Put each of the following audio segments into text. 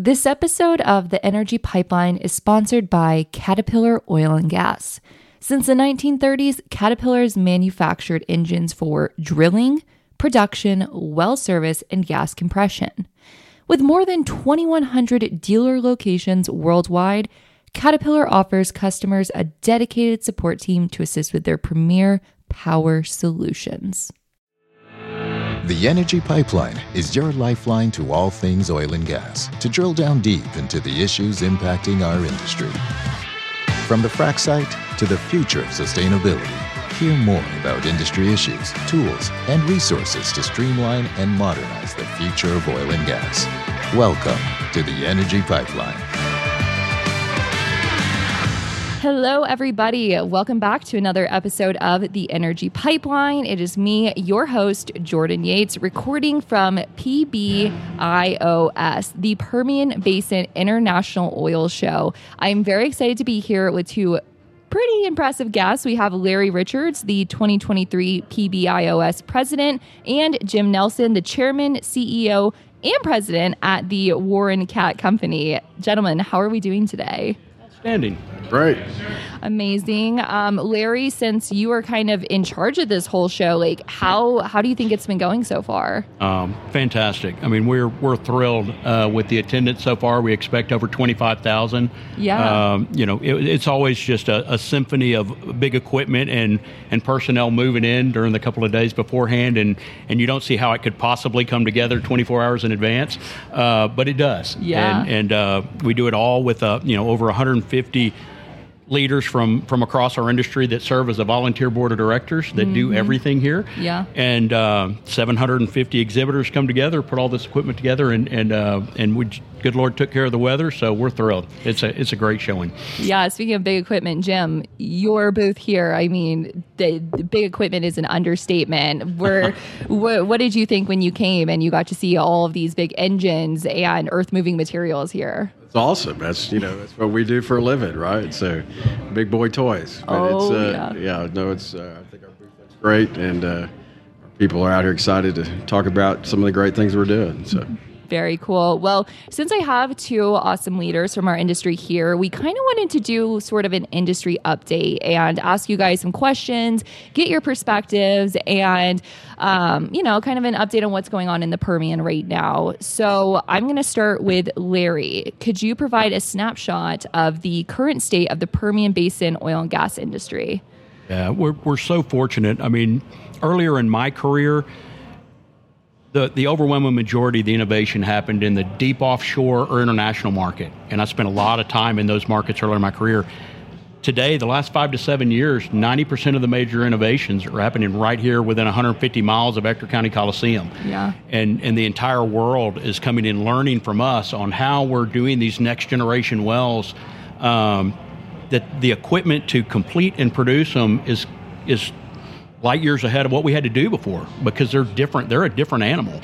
This episode of The Energy Pipeline is sponsored by Caterpillar Oil and Gas. Since the 1930s, Caterpillar has manufactured engines for drilling, production, well service, and gas compression. With more than 2,100 dealer locations worldwide, Caterpillar offers customers a dedicated support team to assist with their premier power solutions. The Energy Pipeline is your lifeline to all things oil and gas to drill down deep into the issues impacting our industry. From the frac site to the future of sustainability, hear more about industry issues, tools, and resources to streamline and modernize the future of oil and gas. Welcome to the Energy Pipeline. Hello, everybody. Welcome back to another episode of The Energy Pipeline. It is me, your host, Jordan Yates, recording from PBIOS, the Permian Basin International Oil Show. I'm very excited to be here with two pretty impressive guests. We have Larry Richards, the 2023 PBIOS president, and Jim Nelson, the chairman, CEO, and president at the Warren Cat Company. Gentlemen, how are we doing today? Outstanding. Great. Amazing. Um, Larry, since you are kind of in charge of this whole show, like how how do you think it's been going so far? Um, fantastic. I mean, we're we're thrilled uh, with the attendance so far. We expect over twenty five thousand. Yeah. Um, you know, it, it's always just a, a, symphony of big equipment and and personnel moving in during the couple of days beforehand, and and you don't see how it could possibly come together twenty four hours in advance, uh, but it does. Yeah. And, and uh, we do it all with uh, you know over one hundred and fifty leaders from from across our industry that serve as a volunteer board of directors that mm-hmm. do everything here. Yeah. And uh, 750 exhibitors come together, put all this equipment together, and and uh, and we, good Lord took care of the weather, so we're thrilled. It's a it's a great showing. Yeah. Speaking of big equipment, Jim, your booth here. I mean, the, the big equipment is an understatement. Where what, what did you think when you came and you got to see all of these big engines and earth moving materials here? It's awesome. That's you know that's what we do for a living, right? So, big boy toys. But oh it's, uh, yeah. yeah. No, it's. Uh, I think our booth looks great, and uh, people are out here excited to talk about some of the great things we're doing. So. Very cool. Well, since I have two awesome leaders from our industry here, we kind of wanted to do sort of an industry update and ask you guys some questions, get your perspectives, and, um, you know, kind of an update on what's going on in the Permian right now. So I'm going to start with Larry. Could you provide a snapshot of the current state of the Permian Basin oil and gas industry? Yeah, we're, we're so fortunate. I mean, earlier in my career, the, the overwhelming majority of the innovation happened in the deep offshore or international market. And I spent a lot of time in those markets earlier in my career. Today, the last five to seven years, 90% of the major innovations are happening right here within 150 miles of Ector County Coliseum. Yeah. And, and the entire world is coming in learning from us on how we're doing these next generation wells. Um, that the equipment to complete and produce them is, is light years ahead of what we had to do before because they're different. They're a different animal.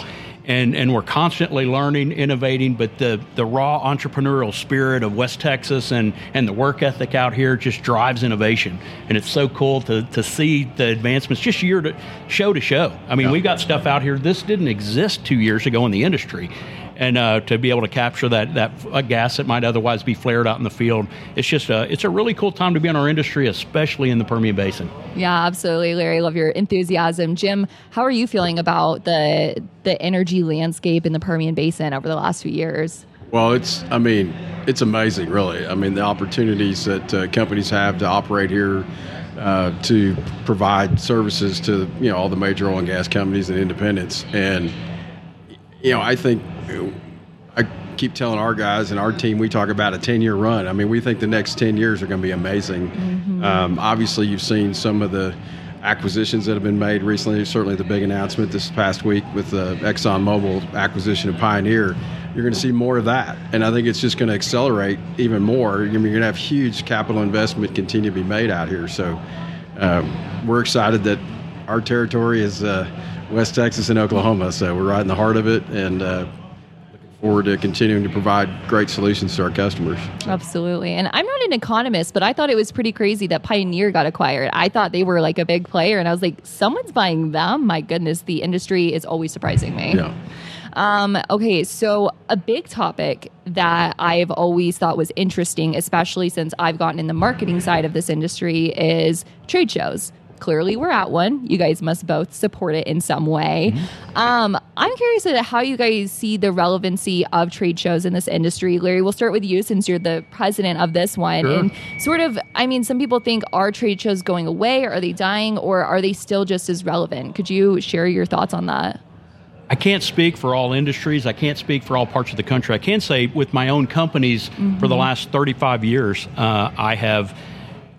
And, and we're constantly learning, innovating, but the, the raw entrepreneurial spirit of West Texas and, and the work ethic out here just drives innovation. And it's so cool to, to see the advancements just year to show to show. I mean, yeah. we got stuff out here. This didn't exist two years ago in the industry and uh, to be able to capture that that gas that might otherwise be flared out in the field. It's just a it's a really cool time to be in our industry, especially in the Permian Basin. Yeah, absolutely, Larry. Love your enthusiasm, Jim. How are you feeling about the the energy landscape in the Permian Basin over the last few years? Well, it's I mean it's amazing, really. I mean the opportunities that uh, companies have to operate here. Uh, to provide services to you know all the major oil and gas companies and independents, and you know I think I keep telling our guys and our team, we talk about a 10 year run. I mean, we think the next 10 years are going to be amazing. Mm-hmm. Um, obviously, you've seen some of the acquisitions that have been made recently. Certainly, the big announcement this past week with the ExxonMobil acquisition of Pioneer. You're going to see more of that, and I think it's just going to accelerate even more. I mean, you're going to have huge capital investment continue to be made out here. So, um, we're excited that our territory is uh, West Texas and Oklahoma. So we're right in the heart of it, and uh, forward to continuing to provide great solutions to our customers. Absolutely. And I'm not an economist, but I thought it was pretty crazy that Pioneer got acquired. I thought they were like a big player, and I was like, someone's buying them. My goodness, the industry is always surprising me. Yeah. Um, okay, so a big topic that I've always thought was interesting, especially since I've gotten in the marketing side of this industry, is trade shows. Clearly, we're at one. You guys must both support it in some way. Mm-hmm. Um, I'm curious about how you guys see the relevancy of trade shows in this industry. Larry, we'll start with you since you're the president of this one. Sure. And sort of, I mean, some people think are trade shows going away? Are they dying? Or are they still just as relevant? Could you share your thoughts on that? I can't speak for all industries. I can't speak for all parts of the country. I can say with my own companies mm-hmm. for the last 35 years, uh, I have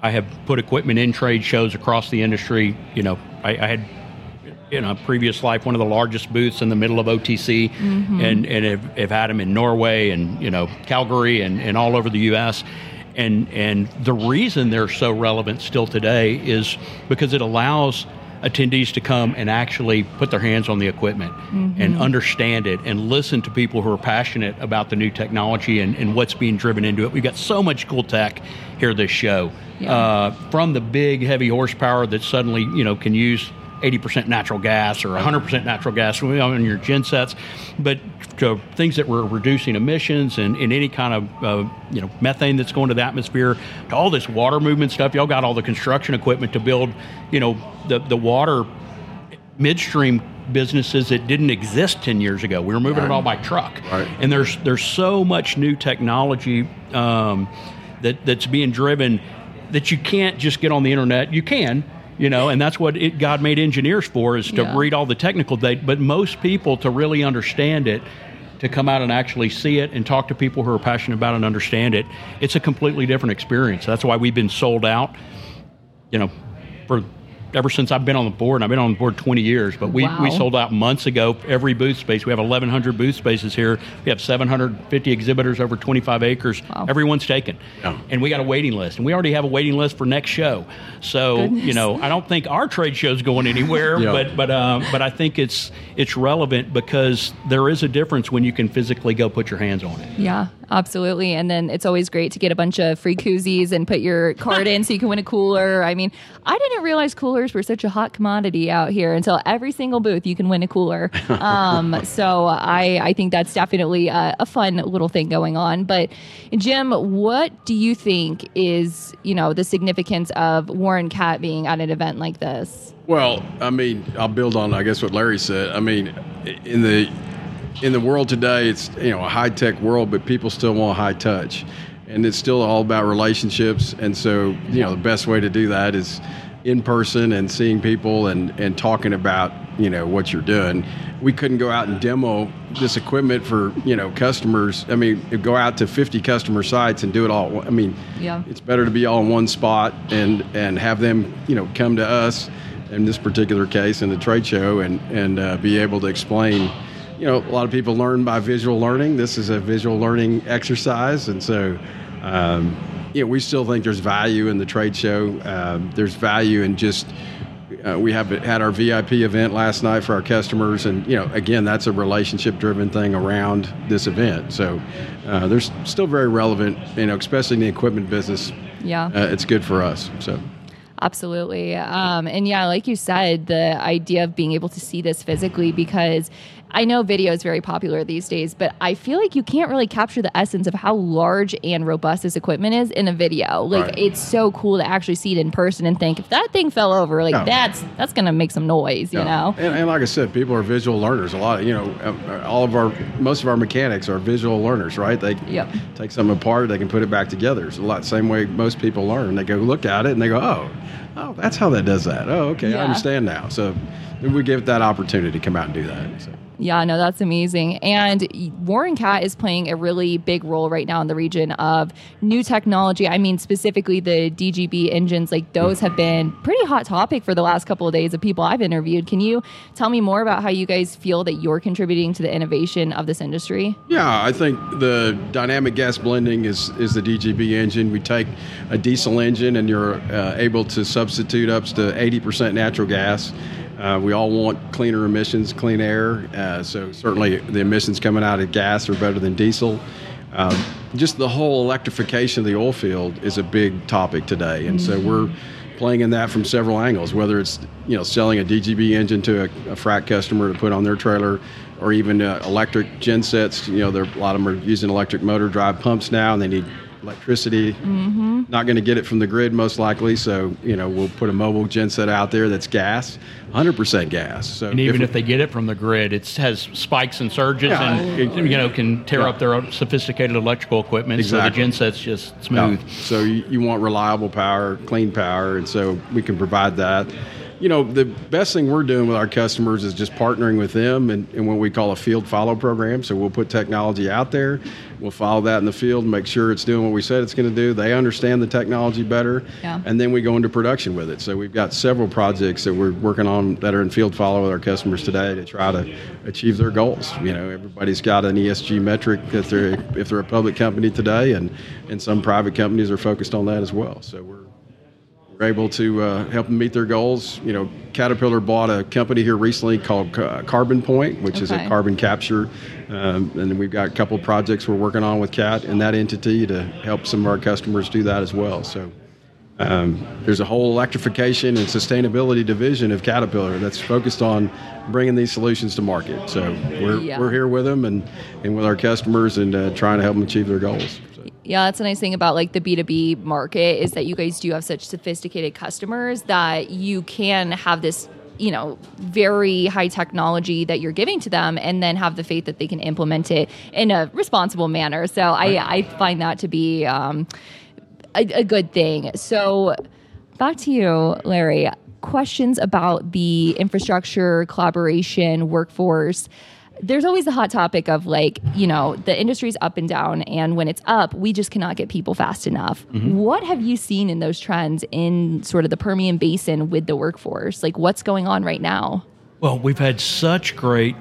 I have put equipment in trade shows across the industry. You know, I, I had in a previous life one of the largest booths in the middle of OTC, mm-hmm. and and have, have, had them in Norway and you know Calgary and, and all over the U.S. And and the reason they're so relevant still today is because it allows attendees to come and actually put their hands on the equipment mm-hmm. and understand it and listen to people who are passionate about the new technology and, and what's being driven into it. We've got so much cool tech here this show. Yeah. Uh, from the big heavy horsepower that suddenly, you know, can use 80% natural gas or 100% natural gas on your gen sets, but to things that were reducing emissions and, and any kind of uh, you know methane that's going to the atmosphere, to all this water movement stuff. Y'all got all the construction equipment to build, you know, the the water midstream businesses that didn't exist 10 years ago. We were moving right. it all by truck. Right. And there's there's so much new technology um, that that's being driven that you can't just get on the internet. You can, you know and that's what it, god made engineers for is to yeah. read all the technical data but most people to really understand it to come out and actually see it and talk to people who are passionate about it and understand it it's a completely different experience that's why we've been sold out you know for ever since I've been on the board, and I've been on the board 20 years, but we, wow. we sold out months ago every booth space. We have 1,100 booth spaces here. We have 750 exhibitors over 25 acres. Wow. Everyone's taken. Yeah. And we got a waiting list, and we already have a waiting list for next show. So, Goodness. you know, I don't think our trade show is going anywhere, yeah. but but um, but I think it's it's relevant because there is a difference when you can physically go put your hands on it. Yeah, absolutely. And then it's always great to get a bunch of free koozies and put your card in so you can win a cooler. I mean, I didn't realize coolers were such a hot commodity out here until every single booth you can win a cooler. Um, so I, I think that's definitely a, a, fun little thing going on. But Jim, what do you think is, you know, the significance of Warren Cat being at an event like this? Well, I mean, I'll build on, I guess, what Larry said. I mean, in the in the world today, it's you know a high tech world, but people still want high touch, and it's still all about relationships. And so, you know, the best way to do that is in person and seeing people and, and talking about you know what you're doing. We couldn't go out and demo this equipment for you know customers. I mean, go out to 50 customer sites and do it all. I mean, yeah. it's better to be all in one spot and and have them you know come to us in this particular case in the trade show and and uh, be able to explain. You know, a lot of people learn by visual learning. This is a visual learning exercise, and so. Um, you know, we still think there's value in the trade show. Um, there's value in just uh, we have had our VIP event last night for our customers, and you know, again, that's a relationship-driven thing around this event. So, uh, there's still very relevant, you know, especially in the equipment business. Yeah, uh, it's good for us. So. Absolutely. Um, and yeah, like you said, the idea of being able to see this physically because I know video is very popular these days, but I feel like you can't really capture the essence of how large and robust this equipment is in a video. Like right. it's so cool to actually see it in person and think if that thing fell over, like no. that's that's gonna make some noise, no. you know. And, and, like I said, people are visual learners. A lot, of, you know, uh, all of our most of our mechanics are visual learners, right? They yep. take something apart, they can put it back together. It's a lot same way most people learn. They go look at it and they go, oh, oh, that's how that does that. Oh, okay, yeah. I understand now. So we give that opportunity to come out and do that. So. Yeah, no, that's amazing. And Warren Cat is playing a really big role right now in the region of new technology. I mean, specifically the DGB engines, like those have been pretty hot topic for the last couple of days of people I've interviewed. Can you tell me more about how you guys feel that you're contributing to the innovation of this industry? Yeah, I think the dynamic gas blending is, is the DGB engine. We take a diesel engine and you're uh, able to substitute up to 80% natural gas uh, we all want cleaner emissions, clean air. Uh, so certainly the emissions coming out of gas are better than diesel. Um, just the whole electrification of the oil field is a big topic today, and so we're playing in that from several angles, whether it's you know selling a DGB engine to a, a frac customer to put on their trailer, or even uh, electric gen sets. You know, there a lot of them are using electric motor drive pumps now, and they need electricity. Mm-hmm. Not going to get it from the grid most likely, so you know we'll put a mobile genset out there that's gas, 100% gas. So and even if, if they get it from the grid, it has spikes and surges, yeah, and it, you know can tear yeah. up their sophisticated electrical equipment. Exactly. So the genset's just smooth. Yeah. So you, you want reliable power, clean power, and so we can provide that you know, the best thing we're doing with our customers is just partnering with them in, in, what we call a field follow program. So we'll put technology out there, we'll follow that in the field, and make sure it's doing what we said it's going to do. They understand the technology better, yeah. and then we go into production with it. So we've got several projects that we're working on that are in field follow with our customers today to try to achieve their goals. You know, everybody's got an ESG metric if they're if they're a public company today, and and some private companies are focused on that as well. So we're we're able to uh, help them meet their goals. You know, Caterpillar bought a company here recently called Carbon Point, which okay. is a carbon capture, um, and we've got a couple projects we're working on with CAT and that entity to help some of our customers do that as well. So. Um, there's a whole electrification and sustainability division of Caterpillar that's focused on bringing these solutions to market. So we're, yeah. we're here with them and, and with our customers and uh, trying to help them achieve their goals. Yeah, that's a nice thing about like the B2B market is that you guys do have such sophisticated customers that you can have this you know very high technology that you're giving to them and then have the faith that they can implement it in a responsible manner. So right. I, I find that to be um, a, a good thing. So back to you larry. Questions about the infrastructure collaboration workforce there's always the hot topic of like, you know, the industry's up and down, and when it's up, we just cannot get people fast enough. Mm-hmm. What have you seen in those trends in sort of the Permian Basin with the workforce? Like, what's going on right now? Well, we've had such great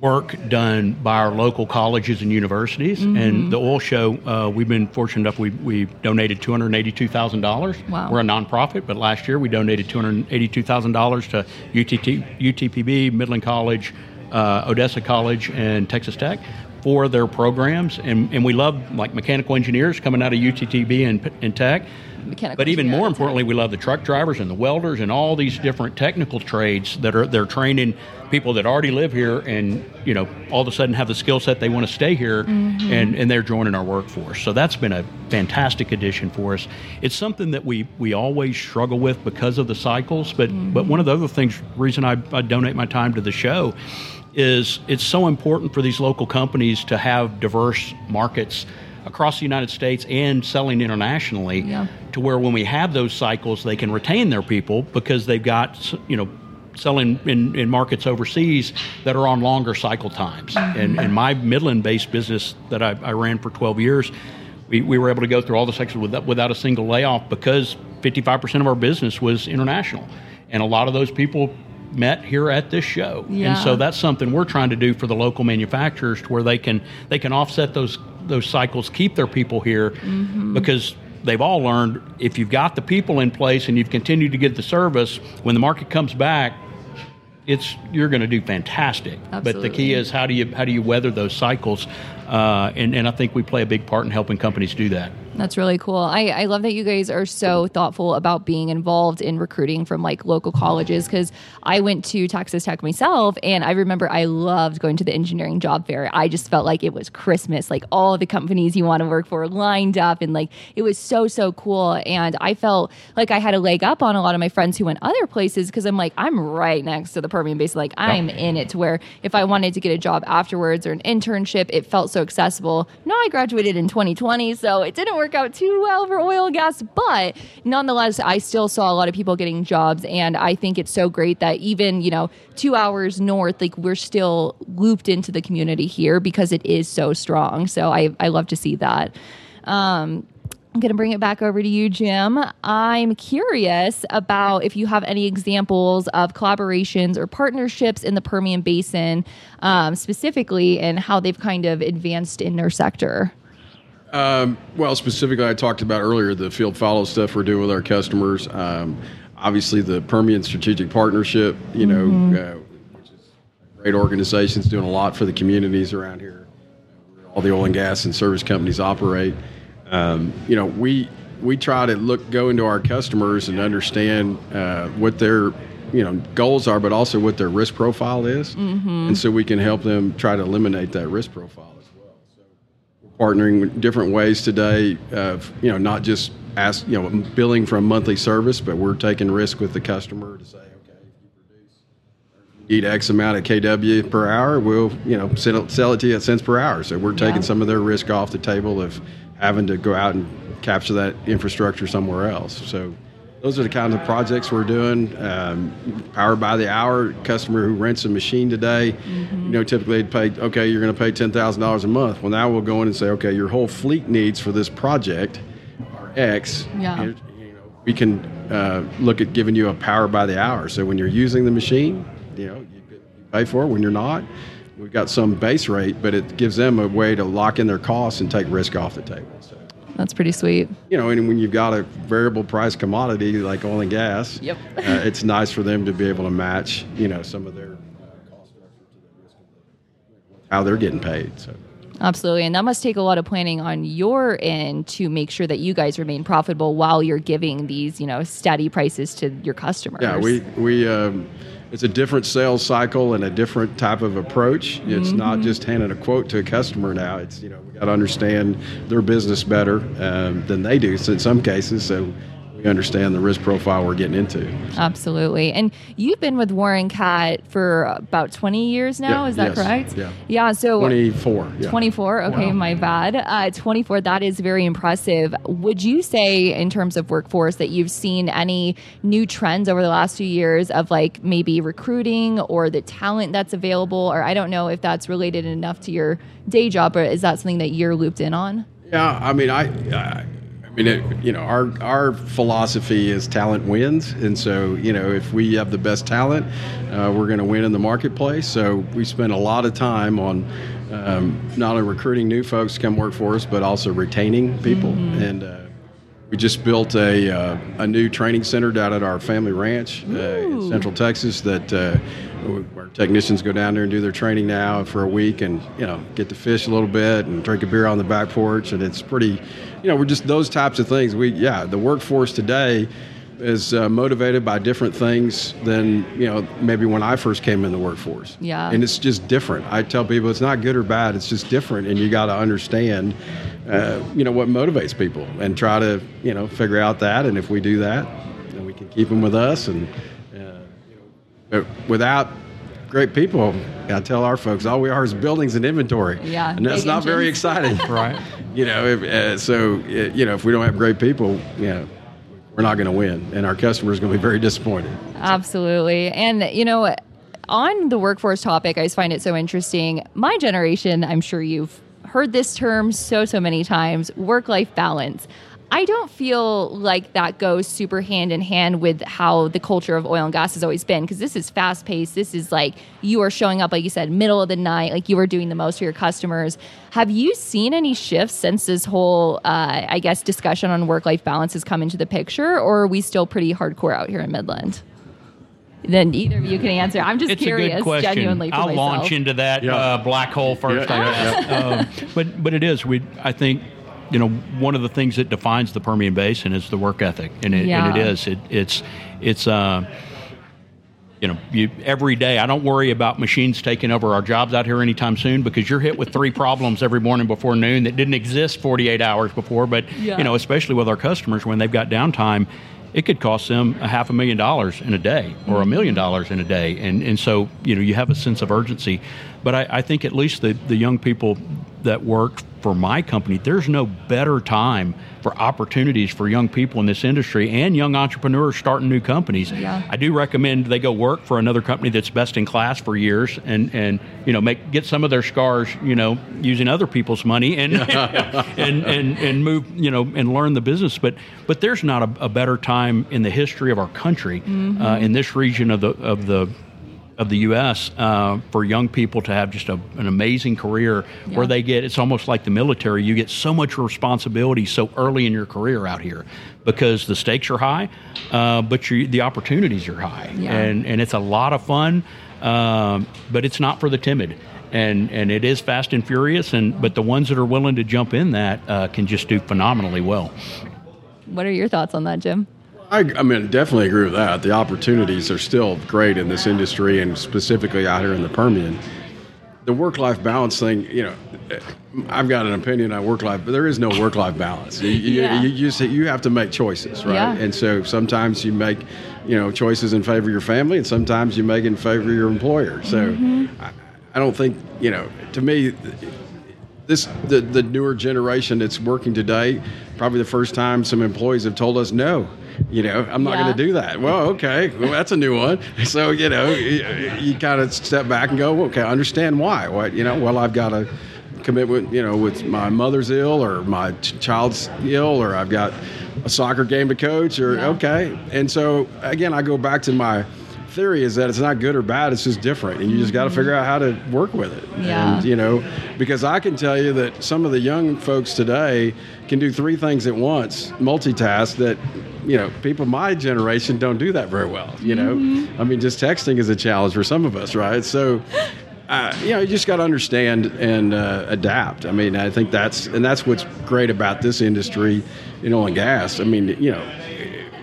work done by our local colleges and universities. Mm-hmm. And the oil show, uh, we've been fortunate enough, we, we donated $282,000. Wow. We're a nonprofit, but last year we donated $282,000 to UTT, UTPB, Midland College, uh, Odessa College and Texas Tech for their programs, and, and we love like mechanical engineers coming out of UTPB and, and Tech. Mechanical but even more importantly, we love the truck drivers and the welders and all these different technical trades that are they're training people that already live here and you know all of a sudden have the skill set they want to stay here mm-hmm. and, and they're joining our workforce. So that's been a fantastic addition for us. It's something that we we always struggle with because of the cycles, but mm-hmm. but one of the other things reason I, I donate my time to the show is it's so important for these local companies to have diverse markets across the United States and selling internationally yeah. to where when we have those cycles they can retain their people because they've got you know selling in, in markets overseas that are on longer cycle times mm-hmm. and, and my Midland based business that I, I, ran for 12 years we, we were able to go through all the sectors without, without a single layoff because 55% of our business was international and a lot of those people met here at this show. Yeah. And so that's something we're trying to do for the local manufacturers to where they can they can offset those those cycles, keep their people here mm-hmm. because they've all learned if you've got the people in place and you've continued to get the service, when the market comes back, it's you're going to do fantastic. Absolutely. But the key is how do you how do you weather those cycles? Uh, and, and I think we play a big part in helping companies do that. That's really cool. I, I love that you guys are so thoughtful about being involved in recruiting from like local colleges because I went to Texas Tech myself and I remember I loved going to the engineering job fair. I just felt like it was Christmas, like all the companies you want to work for lined up and like it was so, so cool. And I felt like I had a leg up on a lot of my friends who went other places because I'm like, I'm right next to the Permian Basin. Like I'm in it to where if I wanted to get a job afterwards or an internship, it felt so accessible. Now I graduated in 2020, so it didn't work out too well for oil and gas, but nonetheless, I still saw a lot of people getting jobs. And I think it's so great that even, you know, two hours north, like we're still looped into the community here because it is so strong. So I, I love to see that. Um, I'm going to bring it back over to you, Jim. I'm curious about if you have any examples of collaborations or partnerships in the Permian Basin, um, specifically, and how they've kind of advanced in their sector. Um, well, specifically, I talked about earlier the field follow stuff we're doing with our customers. Um, obviously, the Permian Strategic Partnership, you know, mm-hmm. uh, which is a great organizations doing a lot for the communities around here. All the oil and gas and service companies operate. Um, you know, we we try to look go into our customers and understand uh, what their you know goals are, but also what their risk profile is, mm-hmm. and so we can help them try to eliminate that risk profile as well. So we're partnering with different ways today of you know not just ask you know billing for a monthly service, but we're taking risk with the customer to say, okay, if you produce need X amount of kW per hour, we'll you know sell it, sell it to you at cents per hour. So we're taking Yeah. some of their risk off the table of having to go out and capture that infrastructure somewhere else. So those are the kinds of projects we're doing. Um, powered by the hour, customer who rents a machine today, Mm-hmm. you know, typically they'd pay, okay, you're going to pay ten thousand dollars a month. Well, now we'll go in and say, okay, your whole fleet needs for this project are X. Yeah. You know, we can uh, look at giving you a power by the hour. So when you're using the machine, you know, you, you pay for it. When you're not, we've got some base rate, but it gives them a way to lock in their costs and take risk off the table. So That's pretty sweet. you know, and when you've got a variable price commodity like oil and gas, Yep. uh, it's nice for them to be able to match, you know, some of their uh, cost structure to the risk of how they're getting paid. So, Absolutely. And that must take a lot of planning on your end to make sure that you guys remain profitable while you're giving these, you know, steady prices to your customers. yeah, we we um, it's a different sales cycle and a different type of approach. It's not just handing a quote to a customer now. It's you know we got to understand their business better um, than they do. So in some cases, so we understand the risk profile we're getting into. Absolutely. And you've been with Warren Cat for about 20 years now, Yeah, is that yes, correct? yeah. Yeah, so Twenty four. Yeah. 24. Okay, my bad. Uh, 24. That is very impressive. Would you say, in terms of workforce, that you've seen any new trends over the last few years of like maybe recruiting or the talent that's available? Or I don't know if that's related enough to your day job, or is that something that you're looped in on? Yeah, I mean, I, I, I mean, it, you know, our our philosophy is talent wins, and so you know, if we have the best talent, uh, we're going to win in the marketplace. So we spend a lot of time on um, not only recruiting new folks to come work for us, but also retaining people. And uh, we just built a uh, a new training center down at our family ranch uh, in Central Texas that. Uh, our technicians go down there and do their training now for a week, and you know get to fish a little bit and drink a beer on the back porch, and it's pretty, you know, we're just those types of things. We yeah, the workforce today is uh, motivated by different things than you know maybe when I first came in the workforce. Yeah. and it's just different. I tell people it's not good or bad; it's just different, and you got to understand, uh, you know, what motivates people, and try to you know figure out that. And if we do that, then we can keep them with us, and uh, you know, without great people, I tell our folks all we are is buildings and inventory. Yeah, and that's big not very exciting, Right. You know, if, uh, so uh, you know if we don't have great people, you know, we're not going to win, and our customers are going to be very disappointed. Absolutely. And, you know, on the workforce topic, I just find it so interesting. My generation, I'm sure you've heard this term so, so many times work life balance. I don't feel like that goes super hand in hand with how the culture of oil and gas has always been because this is fast paced. This is like you are showing up, like you said, middle of the night, like you are doing the most for your customers. Have you seen any shifts since this whole, uh, I guess, discussion on work life balance has come into the picture, or are we still pretty hardcore out here in Midland? Then either of you can answer. I'm just It's curious, a good question. genuinely for I'll myself. launch into that Yeah. uh, black hole first. Yeah, I yeah, guess. um, but but it is. We I think you know one of the things that defines the Permian Basin is the work ethic, and it, and it Yeah. is. It, it's it's. Uh, you know, you, every day I don't worry about machines taking over our jobs out here anytime soon because you're hit with three problems every morning before noon that didn't exist 48 hours before. But Yeah. you know, especially with our customers when they've got downtime, it could cost them a half a million dollars in a day or a million dollars in a day. And and so you know you have a sense of urgency. But I, I think at least the, the young people that work for my company, there's no better time for opportunities for young people in this industry and young entrepreneurs starting new companies. Yeah. I do recommend they go work for another company that's best in class for years and, and you know make get some of their scars you know using other people's money and and, and and move you know and learn the business. But but there's not a, a better time in the history of our country uh, in this region of the of the of the U.S. Uh, for young people to have just a, an amazing career Yeah. where they get it's almost like the military. You get so much responsibility so early in your career out here because the stakes are high, uh, but you, the opportunities are high, Yeah. and and it's a lot of fun, um, but it's not for the timid. And, and it is fast and furious, and but the ones that are willing to jump in that uh, can just do phenomenally well. What are your thoughts on that, Jim? I, I mean, definitely agree with that. The opportunities are still great in this industry, and specifically out here in the Permian. The work-life balance thing, you know, I've got an opinion on work-life, but there is no work-life balance. You, Yeah. you, you, just, you have to make choices, right? Yeah. And so sometimes you make, you know, choices in favor of your family, and sometimes you make in favor of your employer. So mm-hmm. I, I don't think, you know, to me, this the, the newer generation that's working today probably the first time some employees have told us no you know i'm not Yeah. going to do that well okay well that's a new one so you know you, you kind of step back and go okay I understand why what you know well i've got a commitment you know with my mother's ill or my ch- child's ill or i've got a soccer game to coach or Yeah. okay and so again i go back to my theory is that it's not good or bad it's just different and you just got to figure out how to work with it. Yeah. and you know because i can tell you that some of the young folks today can do three things at once multitask that you know people my generation don't do that very well you know? I mean just texting is a challenge for some of us right? So uh, you know you just got to understand and uh, adapt. I mean i think that's and that's what's great about this industry in oil and gas. I mean you know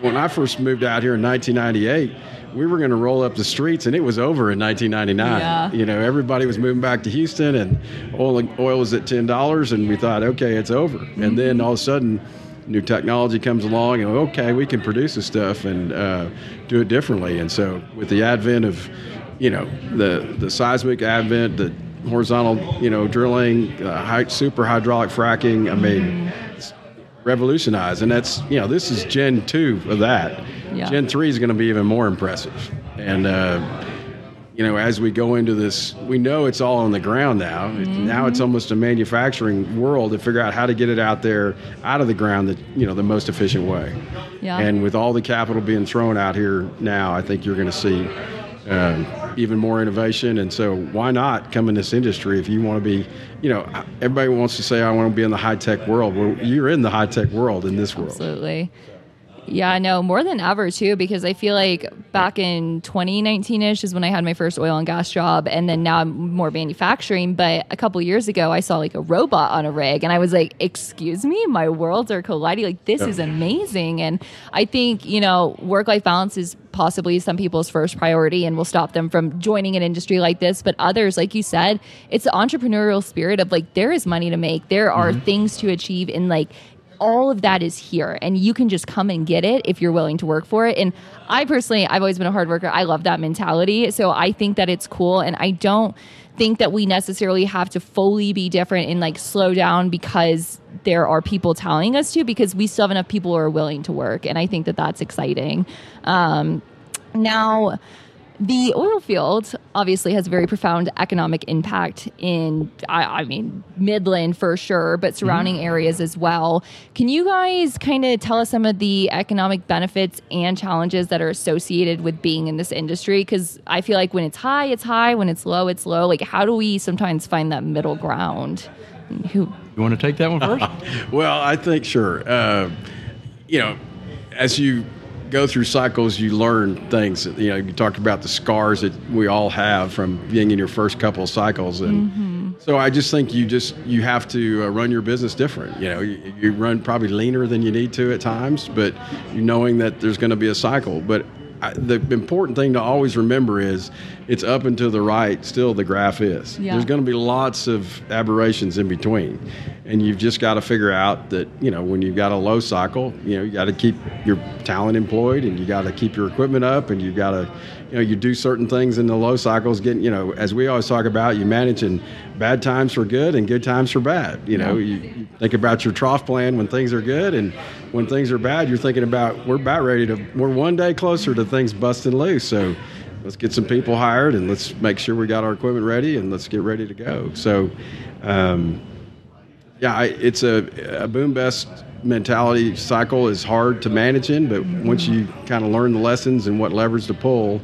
when I first moved out here in 1998, we were going to roll up the streets, and it was over in 1999. Yeah. You know, everybody was moving back to Houston, and oil oil was at ten dollars, and we thought, okay, it's over. And then all of a sudden, new technology comes along, and okay, we can produce this stuff and uh, do it differently. And so, with the advent of, you know, the the seismic advent, the horizontal, you know, drilling, uh, high, super hydraulic fracking. I mean, it's revolutionized, and that's you know this is Gen two of that. Yeah. Gen three is going to be even more impressive, and uh, you know as we go into this, we know it's all on the ground now. Now it's almost a manufacturing world to figure out how to get it out there, out of the ground, the you know the most efficient way. Yeah. And with all the capital being thrown out here now, I think you're going to see. Um, even more innovation, and so why not come in this industry if you want to be, you know, everybody wants to say I want to be in the high tech world. Well, you're in the high tech world in this world. Absolutely. Yeah, I know more than ever too, because I feel like back in 2019 ish is when I had my first oil and gas job, and then now I'm more manufacturing. But a couple years ago, I saw like a robot on a rig, and I was like, "Excuse me, my worlds are colliding. Like this is amazing." And I think you know, work life balance is possibly some people's first priority and will stop them from joining an industry like this. But others, like you said, it's the entrepreneurial spirit of like there is money to make, there are mm-hmm. things to achieve, and like all of that is here and you can just come and get it if you're willing to work for it. And i personally i've always been a hard worker. I love that mentality. So i think that it's cool and i don't think that we necessarily have to fully be different and like slow down because there are people telling us to because we still have enough people who are willing to work and i think that that's exciting. Um, now the oil field obviously has a very profound economic impact in, I, I mean, Midland for sure, but surrounding areas as well. Can you guys kind of tell us some of the economic benefits and challenges that are associated with being in this industry? Because I feel like when it's high, it's high. When it's low, it's low. Like, how do we sometimes find that middle ground? Who? You want to take that one first? Well, I think sure. Uh, you know, as you go through cycles, you learn things. You know, you talked about the scars that we all have from being in your first couple of cycles, and so I just think you just you have to uh, run your business different. You know, you, you run probably leaner than you need to at times, but you knowing that there's going to be a cycle, but. I, the important thing to always remember is it's up and to the right still the graph is. Yeah. there's going to be lots of aberrations in between. And you've just got to figure out that you know when you've got a low cycle you know you got to keep your talent employed and you got to keep your equipment up and you got to you know you do certain things in the low cycles getting you know as we always talk about you managing bad times for good and good times for bad. You know you, you think about your trough plan when things are good and when things are bad you're thinking about we're about ready to we're one day closer to things busting loose so let's get some people hired and let's make sure we got our equipment ready and let's get ready to go. So, um, yeah, I, it's a, a boom bust mentality cycle is hard to manage in, but once you kind of learn the lessons and what levers to pull,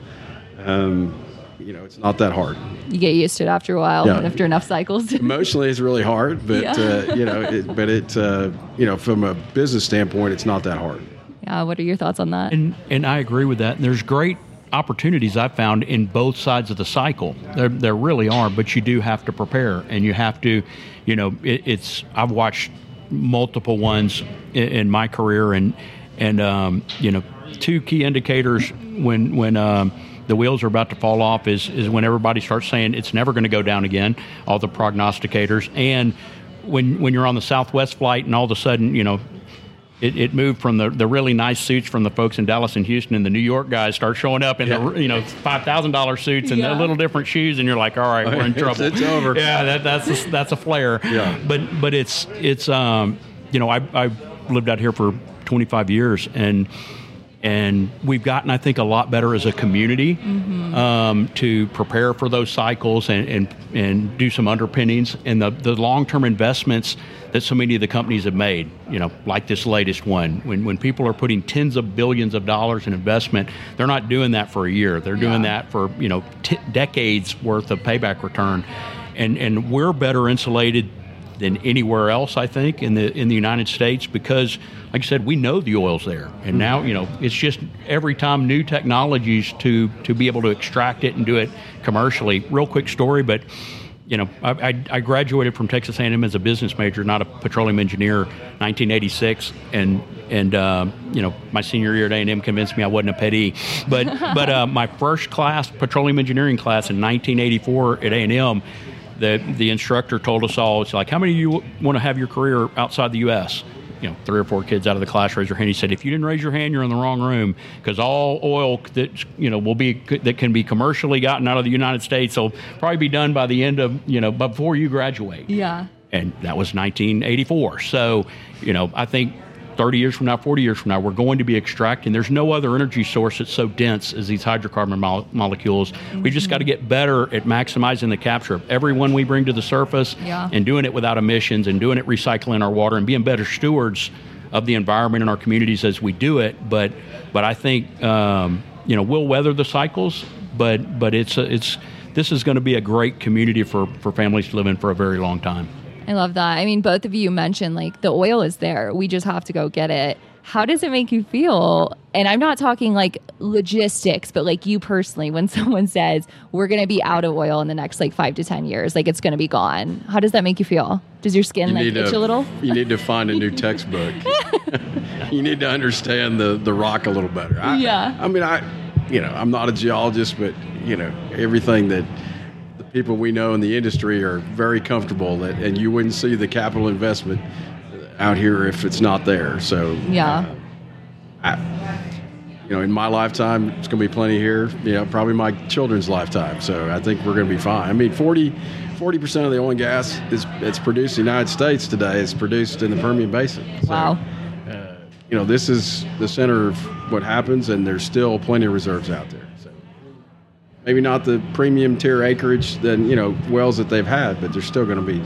um, you know, it's not that hard. You get used to it after a while, Yeah. after enough cycles. Emotionally, it's really hard, but Yeah. uh, you know, it, but it, uh, you know, from a business standpoint, it's not that hard. yeah. What are your thoughts on that? And and I agree with that. And there's great opportunities I've found in both sides of the cycle. There, there really are, but you do have to prepare, and you have to, you know, it, it's. I've watched multiple ones in, in my career, and and um, you know, two key indicators when when um, the wheels are about to fall off is is when everybody starts saying it's never going to go down again. All the prognosticators and when when you're on the Southwest flight and all of a sudden you know it, it, moved from the, the really nice suits from the folks in Dallas and Houston, and the New York guys start showing up in yeah. the you know five thousand dollar suits and yeah. the little different shoes, and you're like, all right, we're in trouble. it's, it's over. Yeah, that, that's a, that's a flare. Yeah. But but it's it's um you know I I lived out here for 25 years and and we've gotten, I think, a lot better as a community mm-hmm. um, to prepare for those cycles and, and, and do some underpinnings and the, the long term investments that so many of the companies have made, you know, like this latest one. When, when people are putting tens of billions of dollars in investment, they're not doing that for a year. They're doing yeah. that for, you know, t- decades worth of payback return. And, and we're better insulated than anywhere else, I think, in the in the United States because, like I said, we know the oil's there, and now you know it's just every time new technologies to to be able to extract it and do it commercially. Real quick story, but you know, I, I, graduated from Texas A&M as a business major, not a petroleum engineer, 1986, and and uh, you know, my senior year at A&M convinced me I wasn't a petty. But but uh, my first class, petroleum engineering class in 1984 at A&M the the instructor told us all, it's like, how many of you want to have your career outside the U.S.? You know, three or four kids out of the class raise their hand. He said, if you didn't raise your hand, you're in the wrong room because all oil that you know will be that can be commercially gotten out of the United States will probably be done by the end of you know before you graduate. Yeah. And that was 1984. So, you know, I think 30 years from now, 40 years from now, we're going to be extracting. There's no other energy source that's so dense as these hydrocarbon mo- molecules. Mm-hmm. We just got to get better at maximizing the capture of every one we bring to the surface yeah. and doing it without emissions and doing it recycling our water and being better stewards of the environment and our communities as we do it. But but I think um, you know we'll weather the cycles, but but it's a, it's this is going to be a great community for, for families to live in for a very long time. I love that. I mean, both of you mentioned like the oil is there. We just have to go get it. How does it make you feel? And I'm not talking like logistics, but like you personally, when someone says we're going to be out of oil in the next like five to 10 years, like it's going to be gone. How does that make you feel? Does your skin you like itch to, a little? You need to find a new textbook. you need to understand the, the rock a little better. I, yeah. I mean, I, you know, I'm not a geologist, but you know, everything that people we know in the industry are very comfortable that, and you wouldn't see the capital investment out here if it's not there. So yeah, uh, I, you know, in my lifetime, it's going to be plenty here. You know, probably my children's lifetime. So I think we're going to be fine. I mean, 40 percent of the oil and gas is it's produced in the United States today. is produced in the Permian Basin. So, wow. Uh, you know, this is the center of what happens, and there's still plenty of reserves out there maybe not the premium tier acreage than you know wells that they've had, but there's still going to be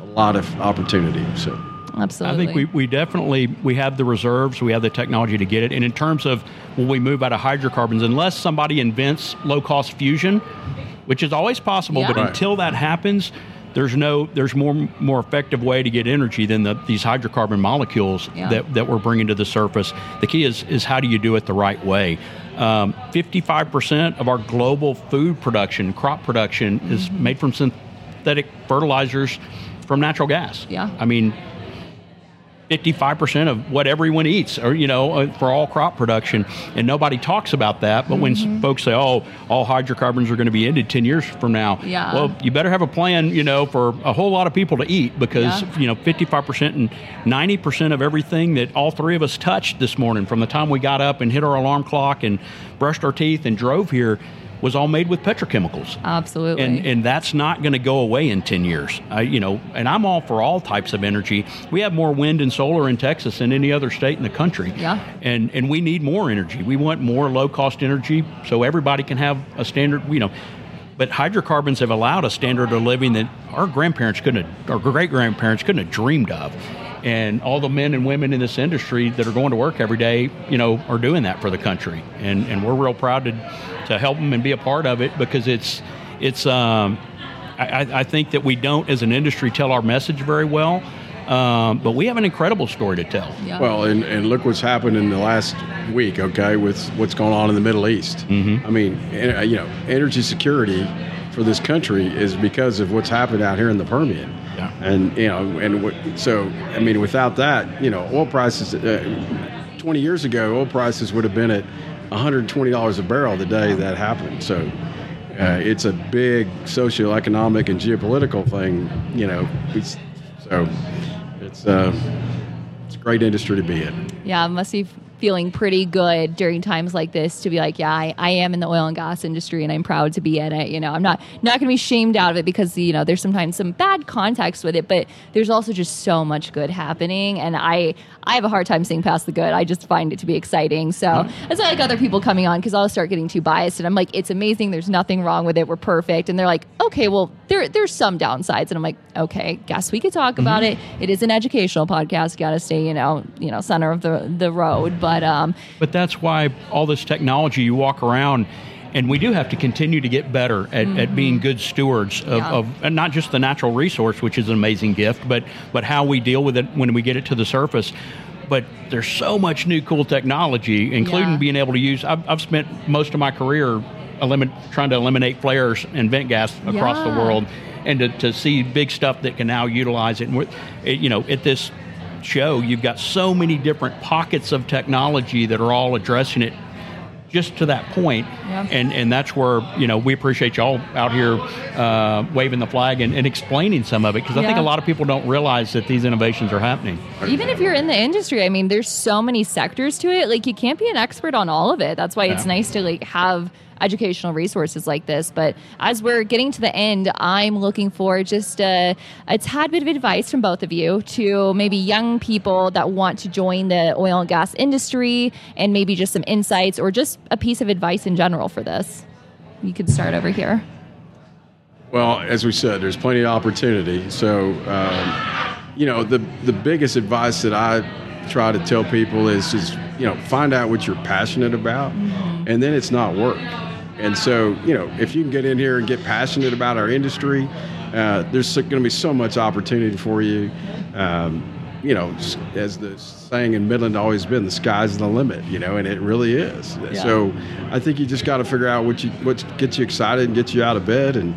a lot of opportunity. So. Absolutely. I think we, we definitely we have the reserves, we have the technology to get it. And in terms of when we move out of hydrocarbons, unless somebody invents low cost fusion, which is always possible, yeah. but right. until that happens, there's no there's more more effective way to get energy than the, these hydrocarbon molecules yeah. that, that we're bringing to the surface. The key is is how do you do it the right way. Um, 55% of our global food production, crop production, mm-hmm. is made from synthetic fertilizers from natural gas. Yeah. I mean, 55% of what everyone eats or you know uh, for all crop production and nobody talks about that but mm-hmm. when folks say oh all hydrocarbons are going to be ended 10 years from now yeah. well you better have a plan you know for a whole lot of people to eat because yeah. you know 55% and 90% of everything that all three of us touched this morning from the time we got up and hit our alarm clock and brushed our teeth and drove here was all made with petrochemicals. Absolutely. And and that's not going to go away in 10 years. I, you know, and I'm all for all types of energy. We have more wind and solar in Texas than any other state in the country. Yeah. And and we need more energy. We want more low cost energy so everybody can have a standard, you know, but hydrocarbons have allowed a standard of living that our grandparents couldn't have, our great grandparents couldn't have dreamed of and all the men and women in this industry that are going to work every day, you know, are doing that for the country, and and we're real proud to to help them and be a part of it because it's it's. Um, I, I think that we don't, as an industry, tell our message very well. Um, but we have an incredible story to tell. Yeah. Well, and, and look what's happened in the last week, okay, with what's going on in the Middle East. Mm-hmm. I mean, you know, energy security for this country is because of what's happened out here in the Permian. Yeah. And you know, and what, so I mean, without that, you know, oil prices. Uh, Twenty years ago, oil prices would have been at one hundred twenty dollars a barrel the day that happened. So. Uh, it's a big socioeconomic and geopolitical thing, you know. It's, so it's uh, it's a great industry to be in. Yeah, it must be feeling pretty good during times like this to be like, yeah, I, I am in the oil and gas industry and I'm proud to be in it. You know, I'm not not going to be shamed out of it because you know there's sometimes some bad context with it, but there's also just so much good happening, and I I have a hard time seeing past the good. I just find it to be exciting. So mm-hmm. it's not like other people coming on because I'll start getting too biased, and I'm like, it's amazing. There's nothing wrong with it. We're perfect, and they're like, okay, well there there's some downsides, and I'm like, okay, guess we could talk mm-hmm. about it. It is an educational podcast. Got to stay, you know, you know, center of the the road, but um, but that's why all this technology you walk around and we do have to continue to get better at, mm-hmm. at being good stewards of, yeah. of not just the natural resource, which is an amazing gift, but but how we deal with it when we get it to the surface. But there's so much new cool technology, including yeah. being able to use. I've, I've spent most of my career elimin- trying to eliminate flares and vent gas across yeah. the world, and to, to see big stuff that can now utilize it. And it, you know, at this show, you've got so many different pockets of technology that are all addressing it just to that point. Yeah. and and that's where you know we appreciate y'all out here uh, waving the flag and, and, explaining some of it because I think a lot of people don't realize that these innovations are happening. Even if you're in the industry, I mean, there's so many sectors to it. Like you can't be an expert on all of it. That's why yeah. it's nice to like have educational resources like this. But as we're getting to the end, I'm looking for just a, a tad bit of advice from both of you to maybe young people that want to join the oil and gas industry and maybe just some insights or just a piece of advice in general for this. You could start over here. Well, as we said, there's plenty of opportunity. So, um, you know, the the biggest advice that I try to tell people is just you know find out what you're passionate about, mm-hmm. And then it's not work. And so, you know, if you can get in here and get passionate about our industry, uh, there's going to be so much opportunity for you. Um, you know, as the saying in Midland always been, the sky's the limit. You know, and it really is. Yeah. So, I think you just got to figure out what you what gets you excited and gets you out of bed. And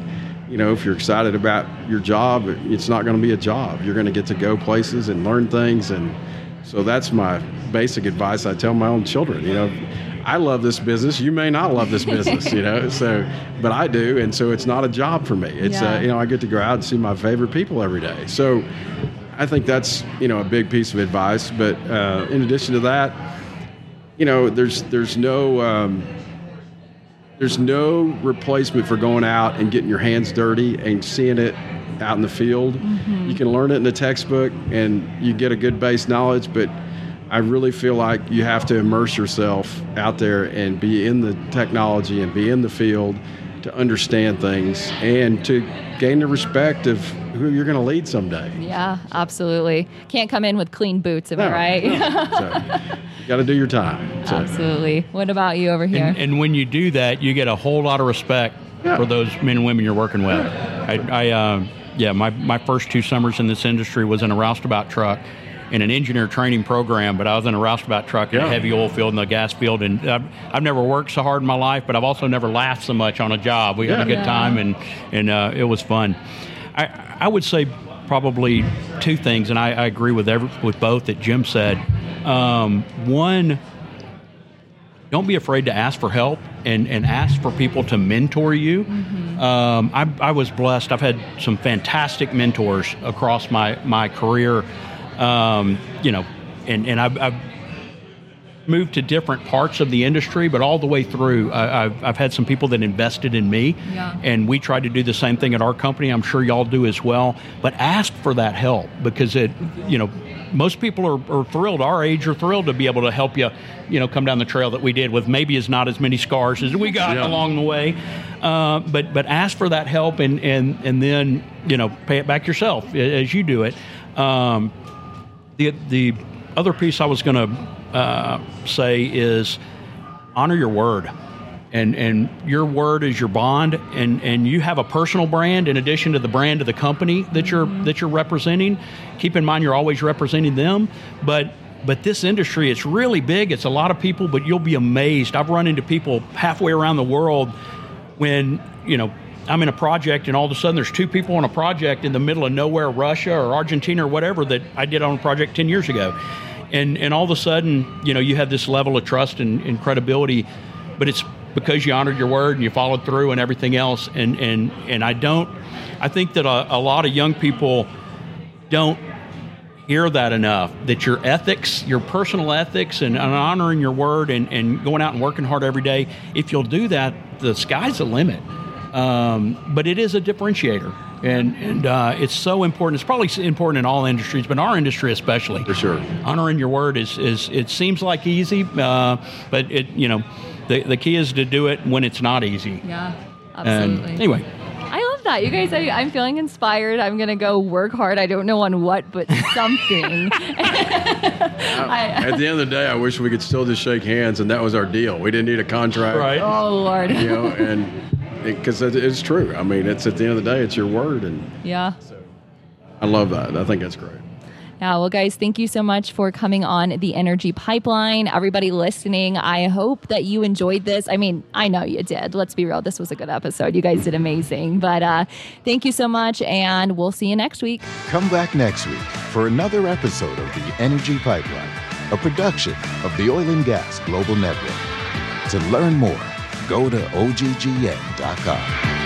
you know, if you're excited about your job, it's not going to be a job. You're going to get to go places and learn things. And so that's my basic advice I tell my own children. You know I love this business. You may not love this business, you know. So, but I do, and so it's not a job for me. It's uh, yeah. uh, you know I get to go out and see my favorite people every day. So, I think that's you know a big piece of advice. But uh, in addition to that, you know, there's there's no um, there's no replacement for going out and getting your hands dirty and seeing it out in the field. Mm-hmm. You can learn it in the textbook and you get a good base knowledge, but I really feel like you have to immerse yourself out there and be in the technology and be in the field to understand things and to gain the respect of who you're going to lead someday. Yeah, absolutely. Can't come in with clean boots, am no, I right? No. so, you got to do your time. So. Absolutely. What about you over here? And, and, when you do that, you get a whole lot of respect yeah. for those men and women you're working with. I, I uh, yeah, my, my first two summers in this industry was in a roustabout truck in an engineer training program, but I was in a roustabout truck in yeah. a heavy oil field and the gas field, and I've, I've, never worked so hard in my life, but I've also never laughed so much on a job. We yeah. had a good yeah. time, and and uh, it was fun. I I would say probably two things, and I, I agree with every, with both that Jim said. Um, one, don't be afraid to ask for help and, and ask for people to mentor you. Mm-hmm. Um, I, I was blessed. I've had some fantastic mentors across my, my career um, you know, and, and I've, I've, moved to different parts of the industry, but all the way through, I, have I've had some people that invested in me, yeah. and we try to do the same thing at our company. I'm sure y'all do as well. But ask for that help because it, you know, most people are, are, thrilled. Our age are thrilled to be able to help you, you know, come down the trail that we did with maybe as not as many scars as we got yeah. along the way. Uh, but but ask for that help and and and then you know pay it back yourself as you do it. Um, the the other piece I was going to uh, say is honor your word. And, and your word is your bond, and, and you have a personal brand in addition to the brand of the company that you're that you're representing. Keep in mind you're always representing them, but but this industry it's really big. It's a lot of people, but you'll be amazed. I've run into people halfway around the world when you know I'm in a project, and all of a sudden there's two people on a project in the middle of nowhere, Russia or Argentina or whatever that I did on a project 10 years ago. And, and all of a sudden, you know, you have this level of trust and, and credibility, but it's because you honored your word and you followed through and everything else. And, and, and I don't, I think that a, a lot of young people don't hear that enough that your ethics, your personal ethics, and, and, honoring your word and, and going out and working hard every day, if you'll do that, the sky's the limit. Um, but it is a differentiator. And, and uh, it's so important. It's probably important in all industries, but our industry especially. For sure. Honoring your word is, is it seems like easy, uh, but it you know the, the key is to do it when it's not easy. Yeah, absolutely. And anyway, I love that. You guys, I, I'm feeling inspired. I'm going to go work hard. I don't know on what, but something. I, At the end of the day, I wish we could still just shake hands, and that was our deal. We didn't need a contract. right. oh, Lord. You know, and because it, it's true. I mean, it's at the end of the day, it's your word, and Yeah. I love that. I think that's great. Yeah, well, guys, thank you so much for coming on the Energy Pipeline. Everybody listening, I hope that you enjoyed this. I mean, I know you did. Let's be real. This was a good episode. You guys did amazing. But uh, thank you so much, and we'll see you next week. Come back next week for another episode of The Energy Pipeline, a production of the Oil and Gas Global Network. To learn more, go to oggn.com.